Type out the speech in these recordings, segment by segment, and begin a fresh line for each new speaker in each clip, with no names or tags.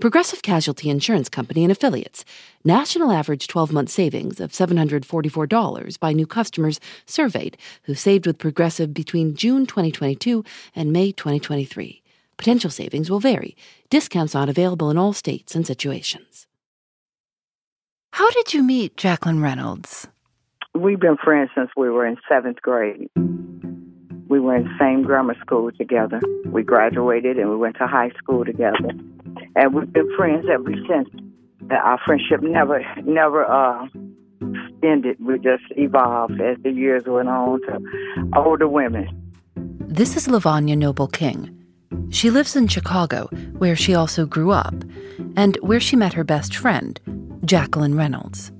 Progressive Casualty Insurance Company and Affiliates. National average 12 month savings of $744 by new customers surveyed who saved with Progressive between June 2022 and May 2023. Potential savings will vary. Discounts not available in all states and situations. How did you meet Jacqueline Reynolds?
We've been friends since we were in seventh grade. We were in the same grammar school together. We graduated and we went to high school together. And we've been friends ever since. Our friendship never, never uh, ended. We just evolved as the years went on to older women.
This is Livonia Noble King. She lives in Chicago, where she also grew up, and where she met her best friend, Jacqueline Reynolds.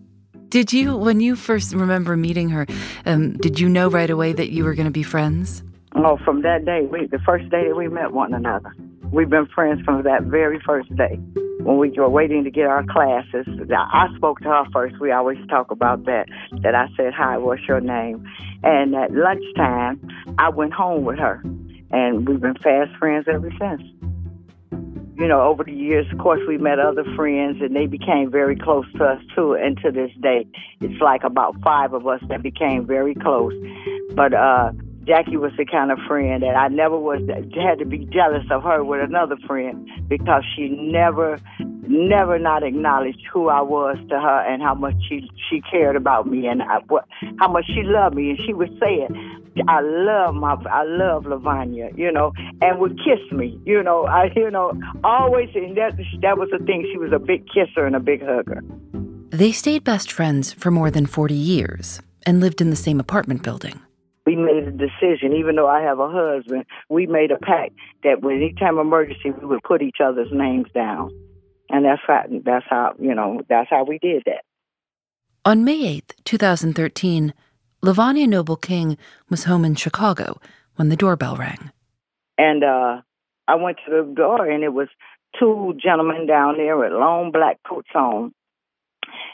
Did you, when you first remember meeting her, um, did you know right away that you were going to be friends?
Oh, from that day, we the first day that we met one another. We've been friends from that very first day. When we were waiting to get our classes, I spoke to her first. We always talk about that. That I said, "Hi, what's your name?" And at lunchtime, I went home with her, and we've been fast friends ever since you know, over the years, of course, we met other friends and they became very close to us too. And to this day, it's like about five of us that became very close. But uh, Jackie was the kind of friend that I never was had to be jealous of her with another friend because she never, never not acknowledged who I was to her and how much she she cared about me and I, what how much she loved me. And she would say it. I love my, I love Livonia, you know, and would kiss me, you know, I, you know, always, and that, that was the thing. She was a big kisser and a big hugger.
They stayed best friends for more than 40 years and lived in the same apartment building.
We made a decision, even though I have a husband, we made a pact that when any time of emergency, we would put each other's names down. And that's how, that's how, you know, that's how we did that.
On May 8th, 2013, Livonia Noble King was home in Chicago when the doorbell rang.
And uh, I went to the door, and it was two gentlemen down there with long black coats on.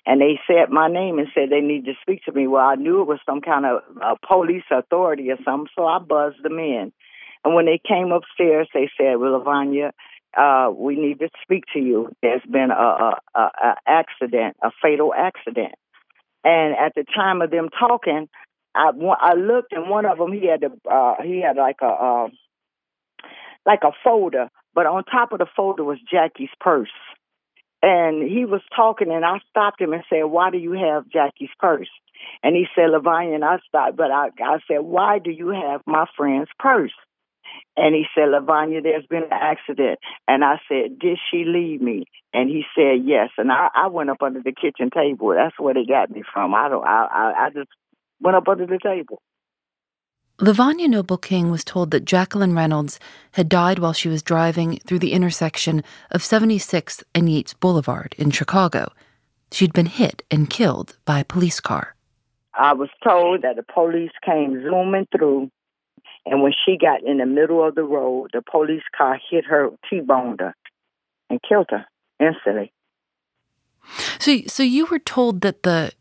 And they said my name and said they need to speak to me. Well, I knew it was some kind of uh, police authority or something, so I buzzed them in. And when they came upstairs, they said, "Well, Livonia, uh, we need to speak to you. There's been a, a, a, accident, a fatal accident." And at the time of them talking, I I looked and one of them he had a uh, he had like a uh, like a folder, but on top of the folder was Jackie's purse. And he was talking, and I stopped him and said, "Why do you have Jackie's purse?" And he said. And I stopped, but I I said, "Why do you have my friend's purse?" And he said, Livonia, there's been an accident. And I said, Did she leave me? And he said, Yes. And I, I went up under the kitchen table. That's where they got me from. I don't I, I, I just went up under the table.
Livonia Noble King was told that Jacqueline Reynolds had died while she was driving through the intersection of 76th and Yates Boulevard in Chicago. She'd been hit and killed by a police car.
I was told that the police came zooming through and when she got in the middle of the road, the police car hit her, T-boned her, and killed her instantly.
So, so you were told that the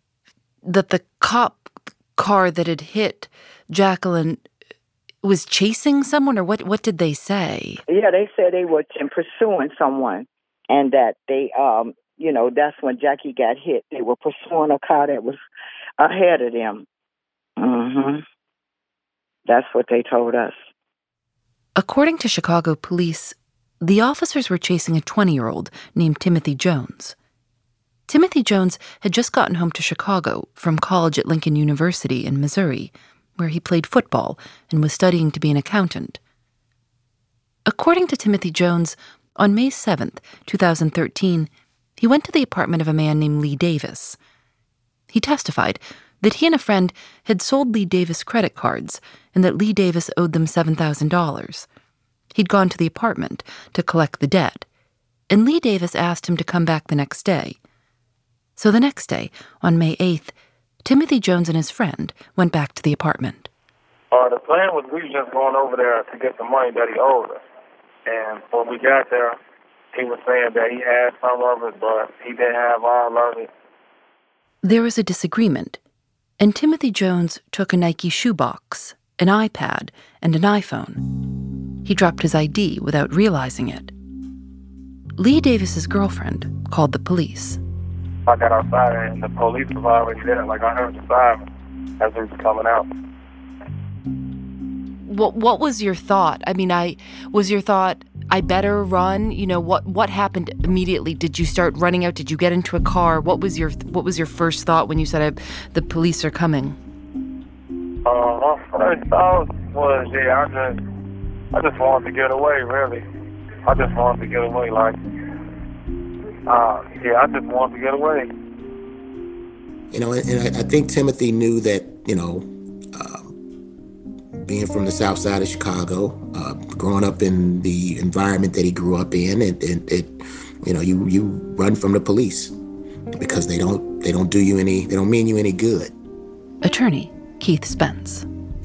that the cop car that had hit Jacqueline was chasing someone, or what? What did they say?
Yeah, they said they were pursuing someone, and that they, um, you know, that's when Jackie got hit. They were pursuing a car that was ahead of them. Mm-hmm. That's what they told us.
According to Chicago police, the officers were chasing a 20 year old named Timothy Jones. Timothy Jones had just gotten home to Chicago from college at Lincoln University in Missouri, where he played football and was studying to be an accountant. According to Timothy Jones, on May 7th, 2013, he went to the apartment of a man named Lee Davis. He testified that he and a friend had sold Lee Davis credit cards and that Lee Davis owed them $7,000. He'd gone to the apartment to collect the debt, and Lee Davis asked him to come back the next day. So the next day, on May 8th, Timothy Jones and his friend went back to the apartment.
Uh, the plan was we were just going over there to get the money that he owed us. And when we got there, he was saying that he had some of it, but he didn't have all of it.
There was a disagreement, and Timothy Jones took a Nike shoebox, an iPad, and an iPhone. He dropped his ID without realizing it. Lee Davis's girlfriend called the police.
I got outside and the police was already there. Like I heard the siren as he was coming out.
What What was your thought? I mean, I was your thought. I better run. You know what? What happened immediately? Did you start running out? Did you get into a car? What was your What was your first thought when you said the police are coming?
Uh, my first thought was, yeah, I just, I just wanted to get away. Really, I just wanted to get away. Like, uh, yeah, I just wanted to get away.
You know, and I, I think Timothy knew that, you know, being from the south side of Chicago, uh, growing up in the environment that he grew up in, it, it, it, you know, you you run from the police because they don't they don't do you any they don't mean you any good.
Attorney Keith Spence.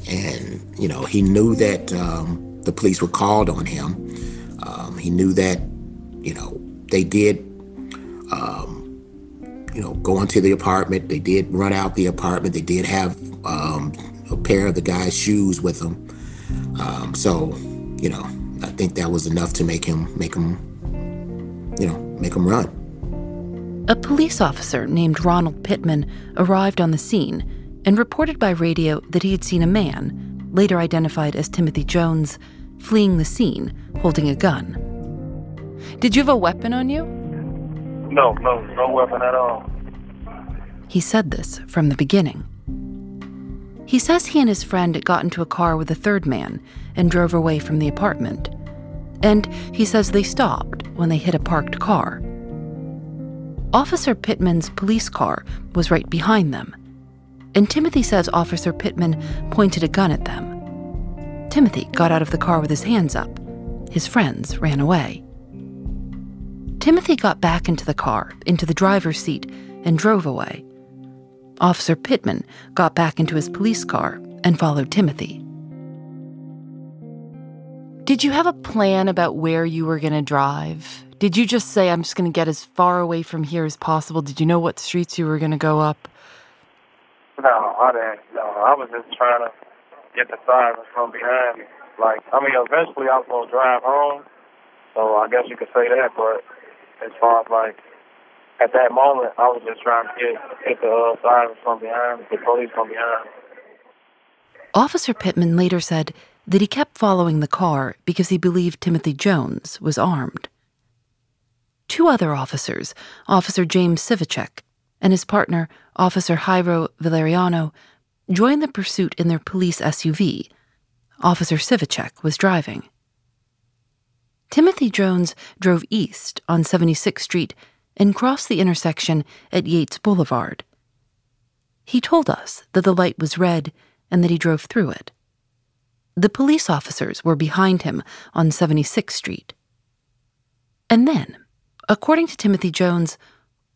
And you know he knew that um, the police were called on him. Um, he knew that you know they did. Um, you know, go into the apartment. They did run out the apartment. They did have um, a pair of the guy's shoes with them. Um, so, you know, I think that was enough to make him make him, you know, make him run.
A police officer named Ronald Pittman arrived on the scene and reported by radio that he had seen a man, later identified as Timothy Jones, fleeing the scene holding a gun. Did you have a weapon on you?
No, no, no weapon at all.
He said this from the beginning. He says he and his friend got into a car with a third man and drove away from the apartment. And he says they stopped when they hit a parked car. Officer Pittman's police car was right behind them. And Timothy says Officer Pittman pointed a gun at them. Timothy got out of the car with his hands up. His friends ran away. Timothy got back into the car, into the driver's seat, and drove away. Officer Pittman got back into his police car and followed Timothy. Did you have a plan about where you were going to drive? Did you just say, I'm just going to get as far away from here as possible? Did you know what streets you were going to go up?
No, I didn't. No, I was just trying to get the sirens from behind me. Like, I mean, eventually I was going to drive home, so I guess you could say that, but as far as like at that moment, I was just trying to get, get the uh, sirens from behind, the police from behind.
Officer Pittman later said that he kept following the car because he believed Timothy Jones was armed. Two other officers, Officer James Sivicek and his partner, Officer Jairo Valeriano, joined the pursuit in their police SUV. Officer Sivicek was driving. Timothy Jones drove east on 76th Street and crossed the intersection at Yates Boulevard. He told us that the light was red and that he drove through it. The police officers were behind him on 76th Street. And then, according to Timothy Jones,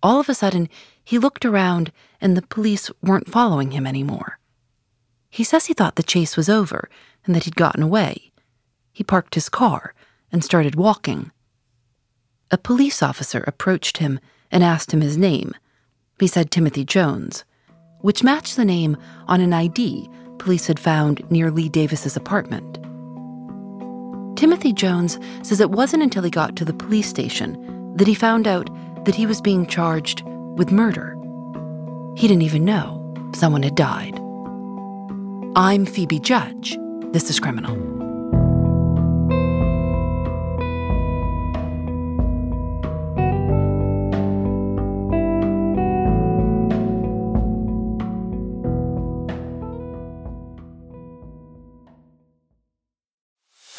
all of a sudden he looked around and the police weren't following him anymore. He says he thought the chase was over and that he'd gotten away. He parked his car and started walking a police officer approached him and asked him his name. He said Timothy Jones, which matched the name on an ID police had found near Lee Davis's apartment. Timothy Jones says it wasn't until he got to the police station that he found out that he was being charged with murder. He didn't even know someone had died. I'm Phoebe Judge. This is Criminal.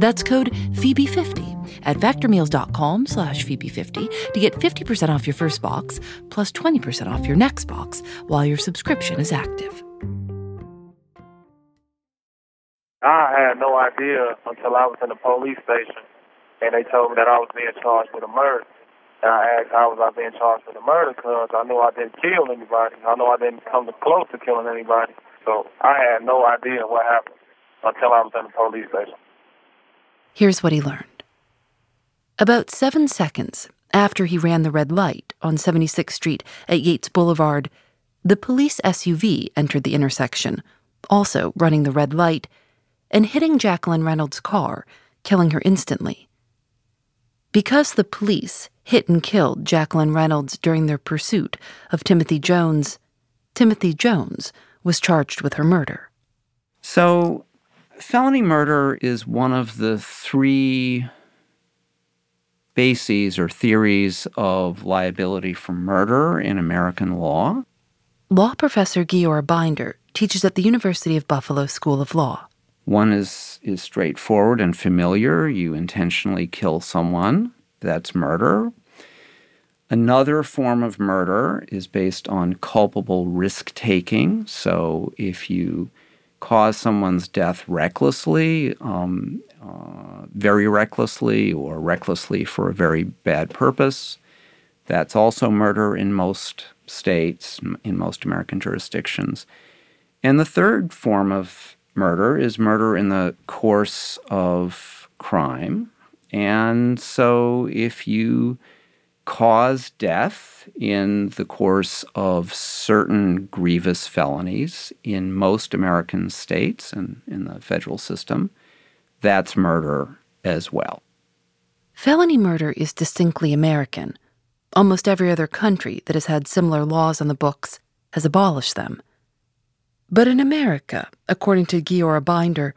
That's code Phoebe50 at factormeals.com slash Phoebe50 to get 50% off your first box, plus 20% off your next box while your subscription is active.
I had no idea until I was in the police station and they told me that I was being charged with a murder. And I asked how was I being charged with a murder because I knew I didn't kill anybody. I know I didn't come close to killing anybody. So I had no idea what happened until I was in the police station.
Here's what he learned. About seven seconds after he ran the red light on 76th Street at Yates Boulevard, the police SUV entered the intersection, also running the red light, and hitting Jacqueline Reynolds' car, killing her instantly. Because the police hit and killed Jacqueline Reynolds during their pursuit of Timothy Jones, Timothy Jones was charged with her murder.
So, felony murder is one of the three bases or theories of liability for murder in American law.
Law professor Guyora Binder teaches at the University of Buffalo School of Law.
One is, is straightforward and familiar. You intentionally kill someone, that's murder. Another form of murder is based on culpable risk taking. So if you cause someone's death recklessly, um, uh, very recklessly, or recklessly for a very bad purpose. That's also murder in most states, in most American jurisdictions. And the third form of murder is murder in the course of crime. And so if you cause death in the course of certain grievous felonies in most American states and in the federal system, that's murder as well.
Felony murder is distinctly American. Almost every other country that has had similar laws on the books has abolished them. But in America, according to Guyora Binder,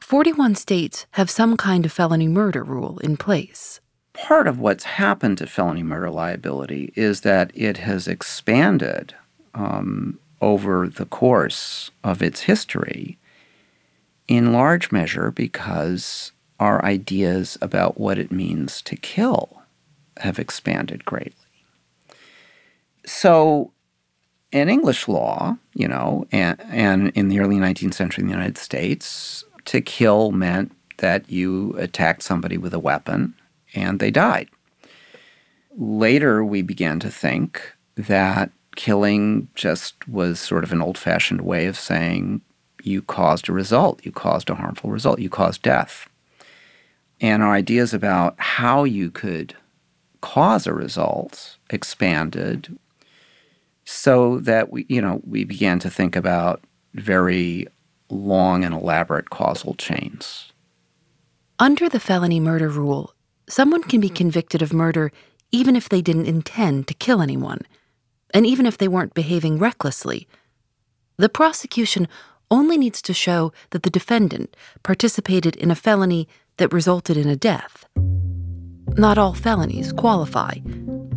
41 states have some kind of felony murder rule in place
part of what's happened to felony murder liability is that it has expanded um, over the course of its history, in large measure because our ideas about what it means to kill have expanded greatly. So, in English law, you know, and, and in the early 19th century in the United States, to kill meant that you attacked somebody with a weapon and they died. Later, we began to think that killing just was sort of an old fashioned way of saying you caused a result, you caused a harmful result, you caused death. And our ideas about how you could cause a result expanded so that we, you know, we began to think about very long and elaborate causal chains.
Under the felony murder rule, someone can be convicted of murder even if they didn't intend to kill anyone, and even if they weren't behaving recklessly. The prosecution only needs to show that the defendant participated in a felony that resulted in a death. Not all felonies qualify,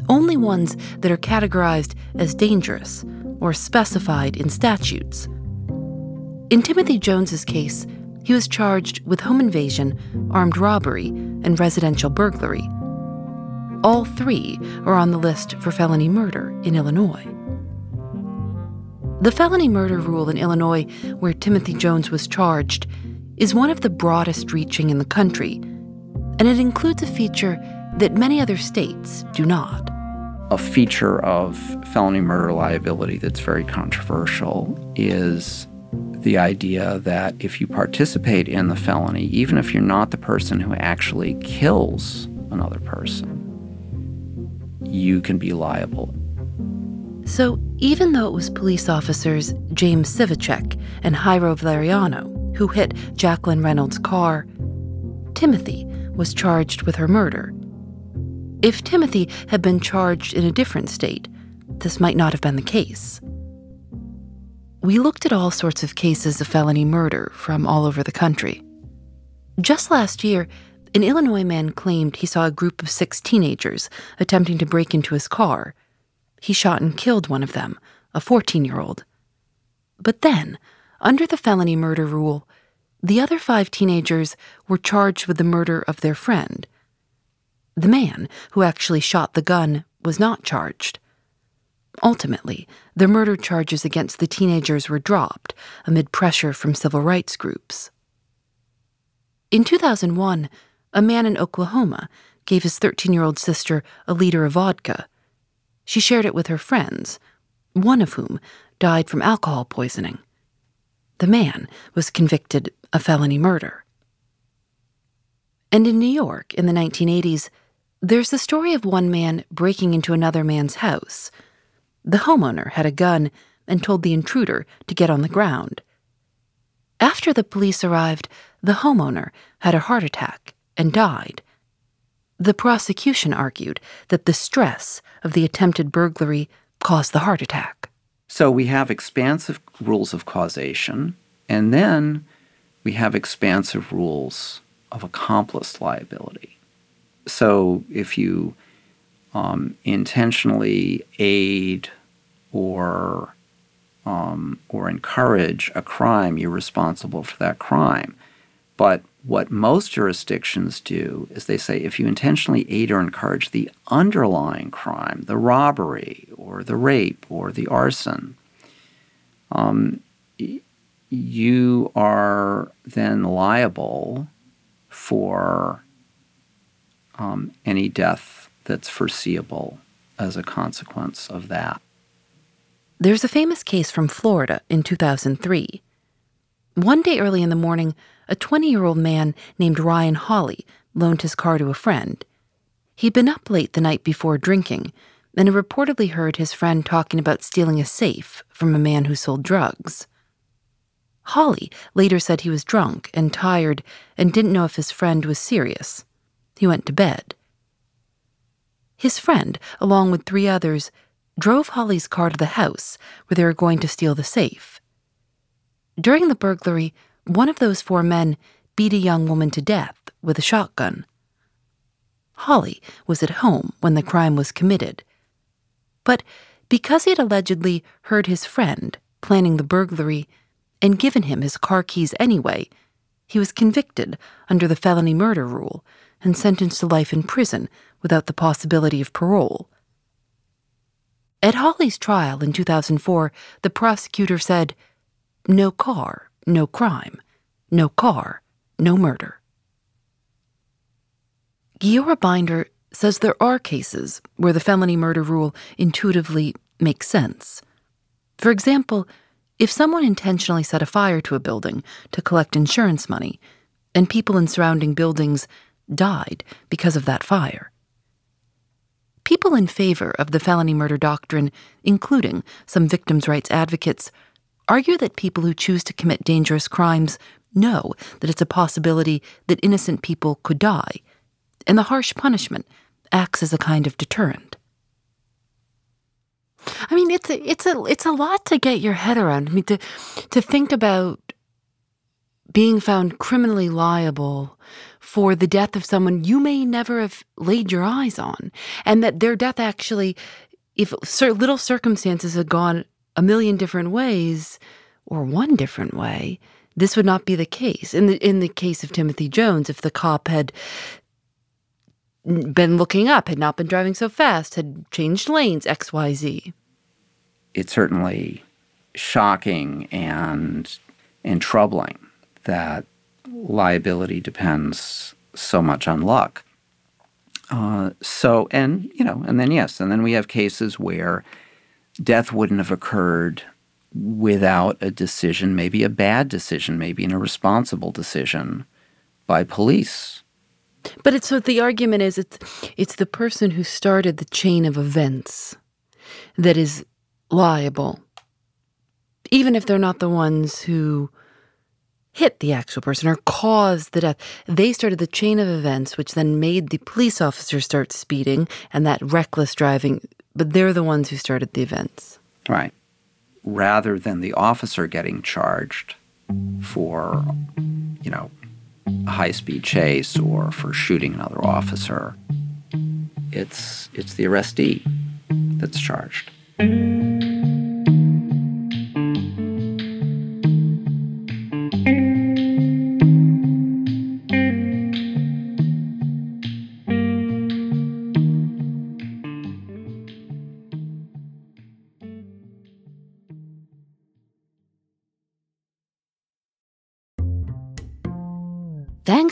only ones that are categorized as dangerous or specified in statutes. In Timothy Jones's case, he was charged with home invasion, armed robbery, and residential burglary. All three are on the list for felony murder in Illinois. The felony murder rule in Illinois, where Timothy Jones was charged, is one of the broadest reaching in the country, and it includes a feature that many other states do not.
A feature of felony murder liability that's very controversial is the idea that if you participate in the felony, even if you're not the person who actually kills another person, you can be liable.
So, even though it was police officers James Sivicek and Jairo Valeriano who hit Jacqueline Reynolds' car, Timothy was charged with her murder. If Timothy had been charged in a different state, this might not have been the case. We looked at all sorts of cases of felony murder from all over the country. Just last year, an Illinois man claimed he saw a group of six teenagers attempting to break into his car. He shot and killed one of them, a 14 year old. But then, under the felony murder rule, the other five teenagers were charged with the murder of their friend. The man who actually shot the gun was not charged. Ultimately, the murder charges against the teenagers were dropped amid pressure from civil rights groups. In 2001, a man in Oklahoma gave his 13 year old sister a liter of vodka. She shared it with her friends, one of whom died from alcohol poisoning. The man was convicted of felony murder. And in New York in the 1980s, there's the story of one man breaking into another man's house the homeowner had a gun and told the intruder to get on the ground. After the police arrived, the homeowner had a heart attack and died. The prosecution argued that the stress of the attempted burglary caused the heart attack.
So we have expansive rules of causation, and then we have expansive rules of accomplice liability. So if you um, intentionally aid or um, or encourage a crime, you're responsible for that crime. But what most jurisdictions do is they say if you intentionally aid or encourage the underlying crime, the robbery or the rape or the arson, um, you are then liable for um, any death that's foreseeable as a consequence of that.
There's a famous case from Florida in 2003. One day early in the morning, a 20 year old man named Ryan Holle loaned his car to a friend. He'd been up late the night before drinking and had reportedly heard his friend talking about stealing a safe from a man who sold drugs. Holle later said he was drunk and tired and didn't know if his friend was serious. He went to bed. His friend, along with three others, drove Holle's car to the house where they were going to steal the safe. During the burglary, one of those four men beat a young woman to death with a shotgun. Holle was at home when the crime was committed. But because he had allegedly heard his friend planning the burglary and given him his car keys anyway, he was convicted under the felony murder rule and sentenced to life in prison without the possibility of parole. At Holle's trial in 2004, the prosecutor said, No car, no crime. No car, no murder. Guyora Binder says there are cases where the felony murder rule intuitively makes sense. For example, if someone intentionally set a fire to a building to collect insurance money, and people in surrounding buildings died because of that fire. People in favor of the felony murder doctrine, including some victims' rights advocates, argue that people who choose to commit dangerous crimes know that it's a possibility that innocent people could die, and the harsh punishment acts as a kind of deterrent. I mean, it's a, it's a it's a lot to get your head around. I mean, to to think about being found criminally liable for the death of someone you may never have laid your eyes on, and that their death actually, if little circumstances had gone a million different ways, or one different way, this would not be the case. In the in the case of Timothy Jones, if the cop had been looking up, had not been driving so fast, had changed lanes, X, Y, Z.
It's certainly shocking and and troubling that liability depends so much on luck. Uh, so, and you know, and then yes, and then we have cases where death wouldn't have occurred without a decision, maybe a bad decision, maybe an irresponsible decision by police.
But it's the argument is it's it's the person who started the chain of events that is liable. Even if they're not the ones who hit the actual person or caused the death. They started the chain of events, which then made the police officer start speeding and that reckless driving. But they're the ones who started the events.
Right rather than the officer getting charged for, you know, a high speed chase or for shooting another officer. It's it's the arrestee that's charged.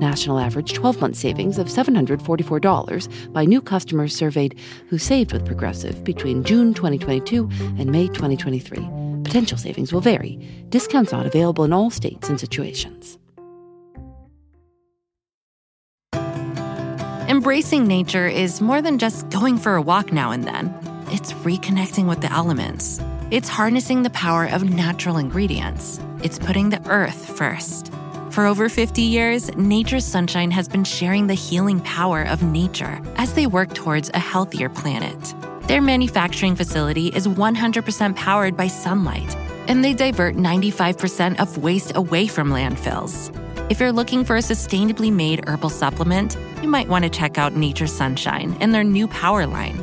national average 12 month savings of $744 by new customers surveyed who saved with Progressive between June 2022 and May 2023. Potential savings will vary. Discounts not available in all states and situations.
Embracing nature is more than just going for a walk now and then. It's reconnecting with the elements. It's harnessing the power of natural ingredients. It's putting the earth first. For over 50 years, Nature's Sunshine has been sharing the healing power of nature as they work towards a healthier planet. Their manufacturing facility is 100% powered by sunlight, and they divert 95% of waste away from landfills. If you're looking for a sustainably made herbal supplement, you might want to check out Nature's Sunshine and their new Power line.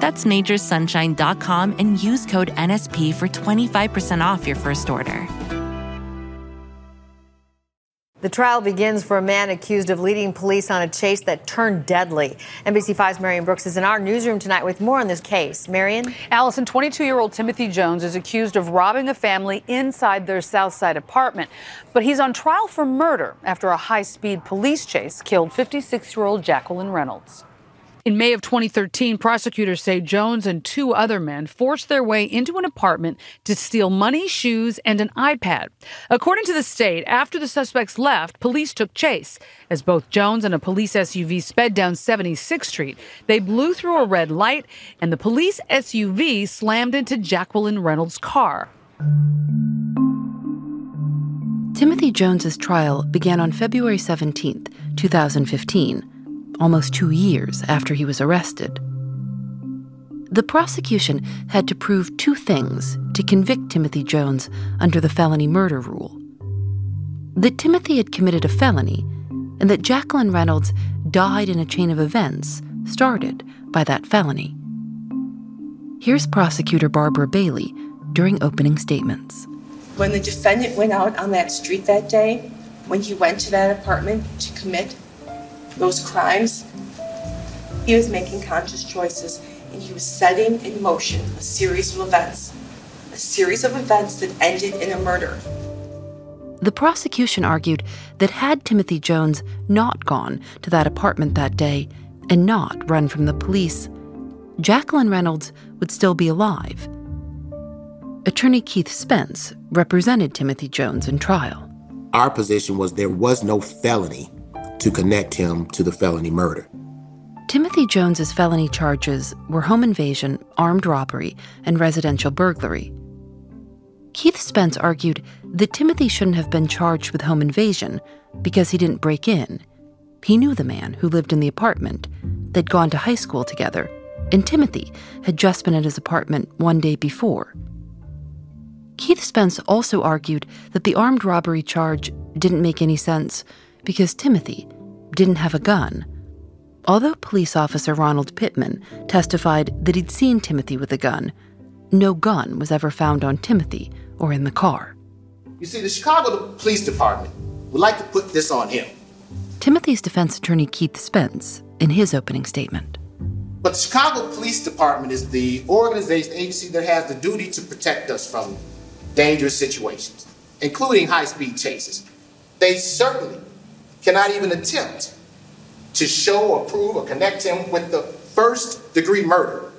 that's naturesunshine.com and use code NSP for 25% off your first order.
The trial begins for a man accused of leading police on a chase that turned deadly. NBC5's Marion Brooks is in our newsroom tonight with more on this case. Marion?
Allison, 22 year old Timothy Jones is accused of robbing a family inside their Southside apartment. But he's on trial for murder after a high speed police chase killed 56 year old Jacqueline Reynolds. In May of 2013, prosecutors say Jones and two other men forced their way into an apartment to steal money, shoes, and an iPad. According to the state, after the suspects left, police took chase. As both Jones and a police SUV sped down 76th Street, they blew through a red light, and the police SUV slammed into Jacqueline Reynolds' car.
Timothy Jones's trial began on February 17, 2015 almost two years after he was arrested. The prosecution had to prove two things to convict Timothy Jones under the felony murder rule that Timothy had committed a felony, and that Jacqueline Reynolds died in a chain of events started by that felony. Here's prosecutor Barbara Bailey during opening statements.
When the defendant went out on that street that day, when he went to that apartment to commit those crimes, he was making conscious choices and he was setting in motion a series of events, a series of events that ended in a murder.
The prosecution argued that had Timothy Jones not gone to that apartment that day and not run from the police, Jacqueline Reynolds would still be alive. Attorney Keith Spence represented Timothy Jones in trial.
Our position was there was no felony to connect him to the felony murder.
Timothy Jones's felony charges were home invasion, armed robbery, and residential burglary. Keith Spence argued that Timothy shouldn't have been charged with home invasion because he didn't break in. He knew the man who lived in the apartment. They'd gone to high school together, and Timothy had just been at his apartment one day before. Keith Spence also argued that the armed robbery charge didn't make any sense because Timothy didn't have a gun. Although police officer Ronald Pittman testified that he'd seen Timothy with a gun, no gun was ever found on Timothy or in the car.
You see, the Chicago Police Department would like to put this on him.
Timothy's defense attorney Keith Spence in his opening statement.
But the Chicago Police Department is the organization agency that has the duty to protect us from dangerous situations, including high speed chases. They certainly cannot even attempt to show or prove or connect him with the first degree murder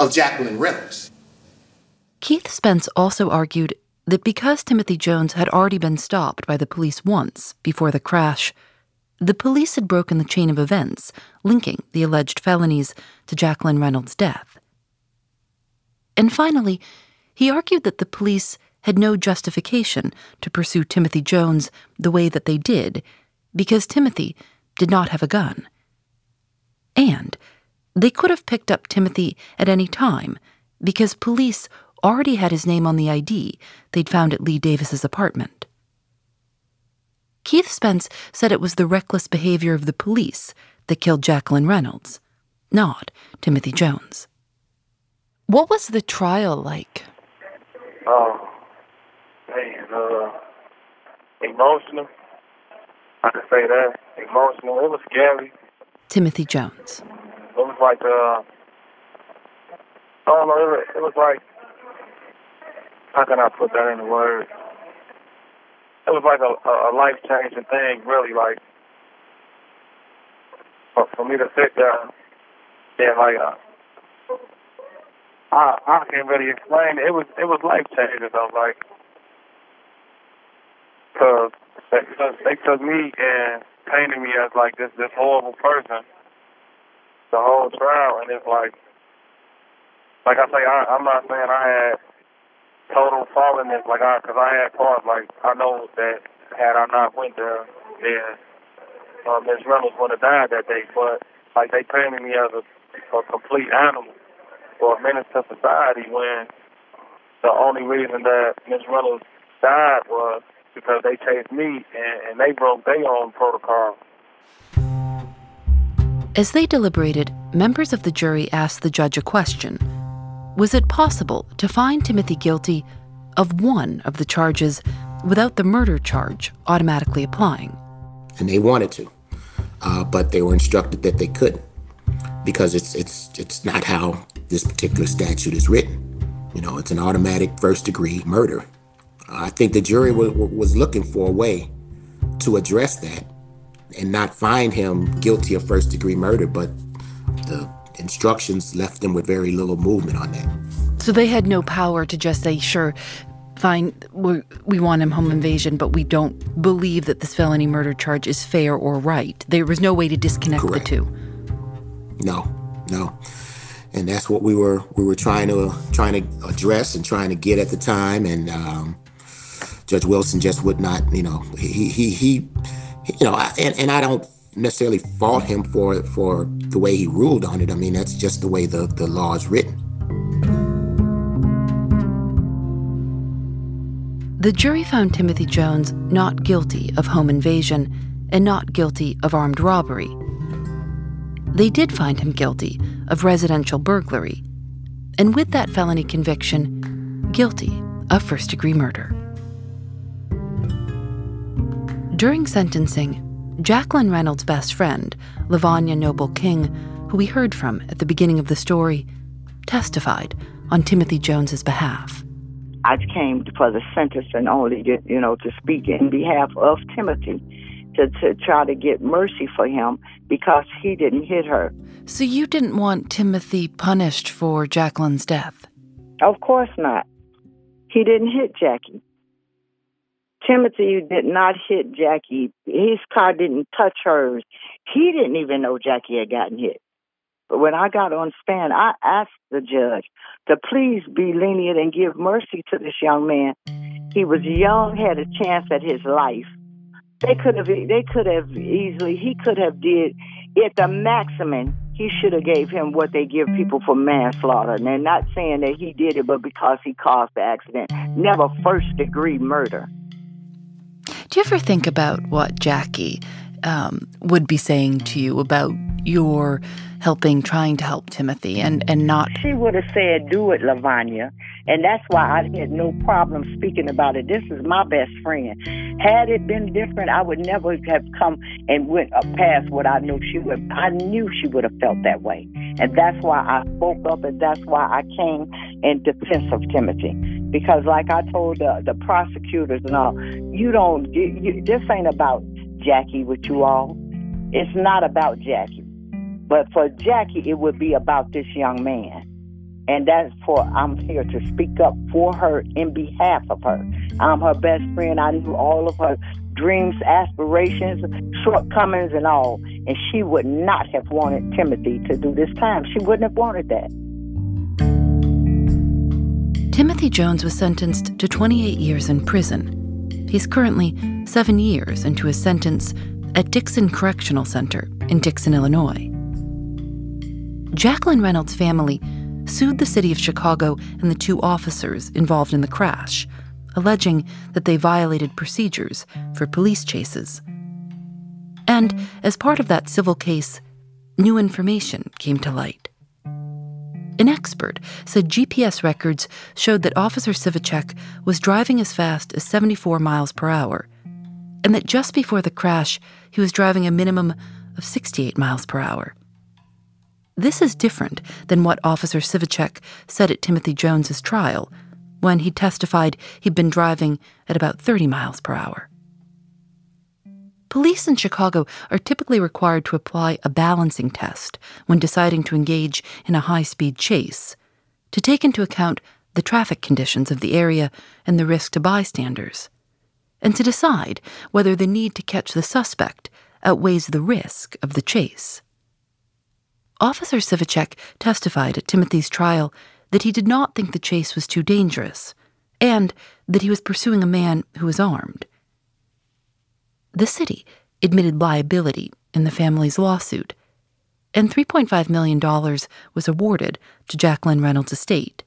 of Jacqueline Reynolds.
Keith Spence also argued that because Timothy Jones had already been stopped by the police once before the crash, the police had broken the chain of events linking the alleged felonies to Jacqueline Reynolds' death. And finally, he argued that the police had no justification to pursue Timothy Jones the way that they did because Timothy did not have a gun. And they could have picked up Timothy at any time because police already had his name on the ID they'd found at Lee Davis's apartment. Keith Spence said it was the reckless behavior of the police that killed Jacqueline Reynolds, not Timothy Jones. What was the trial like?
Oh, man, uh, emotional. I could say that. Emotional. It was scary.
Timothy Jones.
It was like, uh, I don't know, it was, it was like, how can I put that in words? It was like a, a life changing thing, really. Like, for, for me to sit there and like, uh, I I can't really explain. It, it was it was life changing though, like, cause they, cause they took me and painted me as like this this horrible person the whole trial, and it's like, like I say, I, I'm not saying I had total fallenness, like I, cause I had part, like I know that had I not went there, then uh, Miss Reynolds would have died that day, but like they painted me as a, a complete animal or a menace to society when the only reason that Miss Reynolds died was because they chased me and, and they broke their own protocol.
As they deliberated, members of the jury asked the judge a question Was it possible to find Timothy guilty of one of the charges without the murder charge automatically applying?
And they wanted to, uh, but they were instructed that they couldn't because it's it's it's not how this particular statute is written. You know, it's an automatic first degree murder. I think the jury was, was looking for a way to address that and not find him guilty of first degree murder, but the instructions left them with very little movement on that.
So they had no power to just say, sure, fine, we we want him home invasion, but we don't believe that this felony murder charge is fair or right. There was no way to disconnect
Correct.
the two.
No, no. And that's what we were we were trying to trying to address and trying to get at the time. And um, Judge Wilson just would not, you know, he he he, you know, and and I don't necessarily fault him for for the way he ruled on it. I mean, that's just the way the the law is written.
The jury found Timothy Jones not guilty of home invasion and not guilty of armed robbery. They did find him guilty of residential burglary, and with that felony conviction, guilty of first degree murder. During sentencing, Jacqueline Reynolds' best friend, Livonia Noble King, who we heard from at the beginning of the story, testified on Timothy Jones's behalf.
I came for the sentencing only, to, you know, to speak in behalf of Timothy, to, to try to get mercy for him because he didn't hit her.
So you didn't want Timothy punished for Jacqueline's death?
Of course not. He didn't hit Jackie. Timothy did not hit Jackie. His car didn't touch hers. He didn't even know Jackie had gotten hit. But when I got on stand, I asked the judge to please be lenient and give mercy to this young man. He was young, had a chance at his life. They could have they could have easily he could have did at the maximum he should have gave him what they give people for manslaughter. And they're not saying that he did it, but because he caused the accident. Never first degree murder.
Do you ever think about what Jackie um, would be saying to you about your helping, trying to help Timothy, and, and not?
She would have said, Do it, Livonia. And that's why I had no problem speaking about it. This is my best friend. Had it been different, I would never have come and went past what I knew she would. I knew she would have felt that way. And that's why I spoke up, and that's why I came in defense of Timothy because like I told the, the prosecutors and all, you don't, you, this ain't about Jackie with you all. It's not about Jackie. But for Jackie, it would be about this young man. And that's for, I'm here to speak up for her in behalf of her. I'm her best friend. I knew all of her dreams, aspirations, shortcomings, and all. And she would not have wanted Timothy to do this time. She wouldn't have wanted that.
Timothy Jones was sentenced to 28 years in prison. He's currently seven years into his sentence at Dixon Correctional Center in Dixon, Illinois. Jacqueline Reynolds' family sued the city of Chicago and the two officers involved in the crash, alleging that they violated procedures for police chases. And as part of that civil case, new information came to light. An expert said GPS records showed that Officer Sivicek was driving as fast as 74 miles per hour, and that just before the crash, he was driving a minimum of 68 miles per hour. This is different than what Officer Sivicek said at Timothy Jones's trial, when he testified he'd been driving at about 30 miles per hour. Police in Chicago are typically required to apply a balancing test when deciding to engage in a high speed chase, to take into account the traffic conditions of the area and the risk to bystanders, and to decide whether the need to catch the suspect outweighs the risk of the chase. Officer Sivicek testified at Timothy's trial that he did not think the chase was too dangerous, and that he was pursuing a man who was armed. The city admitted liability in the family's lawsuit, and $3.5 million was awarded to Jacqueline Reynolds' estate.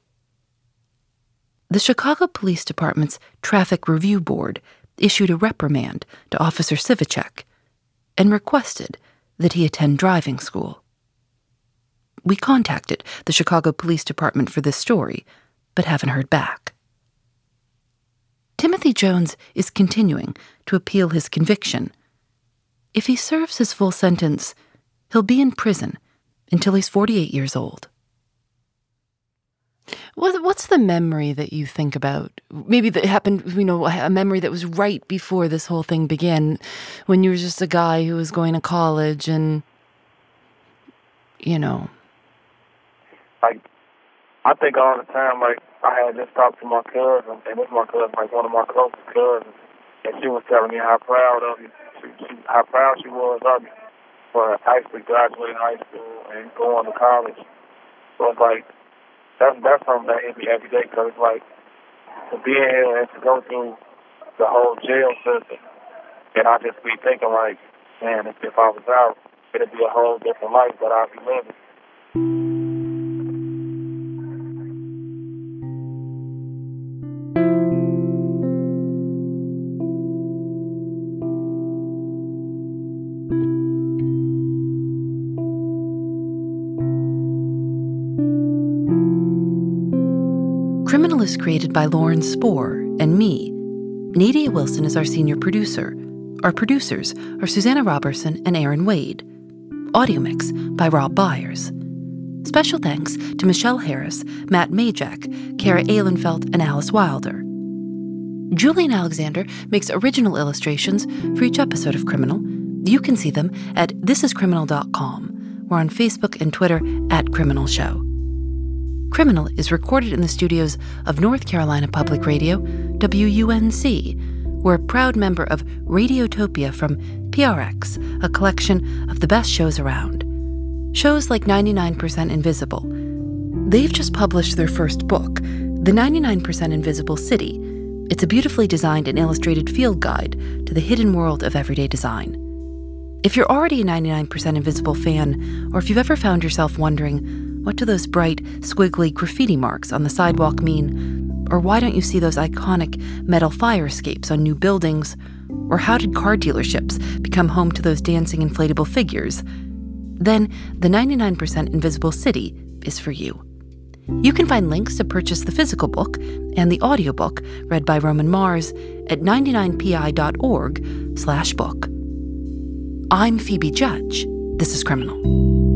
The Chicago Police Department's Traffic Review Board issued a reprimand to Officer Sivicek and requested that he attend driving school. We contacted the Chicago Police Department for this story, but haven't heard back. Timothy Jones is continuing to appeal his conviction. If he serves his full sentence, he'll be in prison until he's 48 years old. What's the memory that you think about? Maybe that happened, you know, a memory that was right before this whole thing began, when you were just a guy who was going to college and, you know.
Like, I think all the time, like, I had just talked to my cousin, and this my cousin, like one of my closest cousins, and she was telling me how proud of me, she, she, how proud she was of me for actually graduating high school and going to college. So it's like that's that's something that hit me every day because it's like to be here and to go through the whole jail system, and I just be thinking like, man, if, if I was out, it'd be a whole different life that I'd be living.
Is created by Lauren Spohr and me. Nadia Wilson is our senior producer. Our producers are Susanna Robertson and Aaron Wade. Audio mix by Rob Byers. Special thanks to Michelle Harris, Matt Majak, Kara Ehlenfeld, and Alice Wilder. Julienne Alexander makes original illustrations for each episode of Criminal. You can see them at thisiscriminal.com. We're on Facebook and Twitter at Criminal Show. Criminal is recorded in the studios of North Carolina Public Radio, WUNC. We're a proud member of Radiotopia from PRX, a collection of the best shows around. Shows like 99% Invisible. They've just published their first book, The 99% Invisible City. It's a beautifully designed and illustrated field guide to the hidden world of everyday design. If you're already a 99% Invisible fan, or if you've ever found yourself wondering, what do those bright, squiggly graffiti marks on the sidewalk mean? Or why don't you see those iconic metal fire escapes on new buildings? Or how did car dealerships become home to those dancing inflatable figures? Then the 99% Invisible City is for you. You can find links to purchase the physical book and the audiobook read by Roman Mars at 99pi.org slash book. I'm Phoebe Judge. This is Criminal.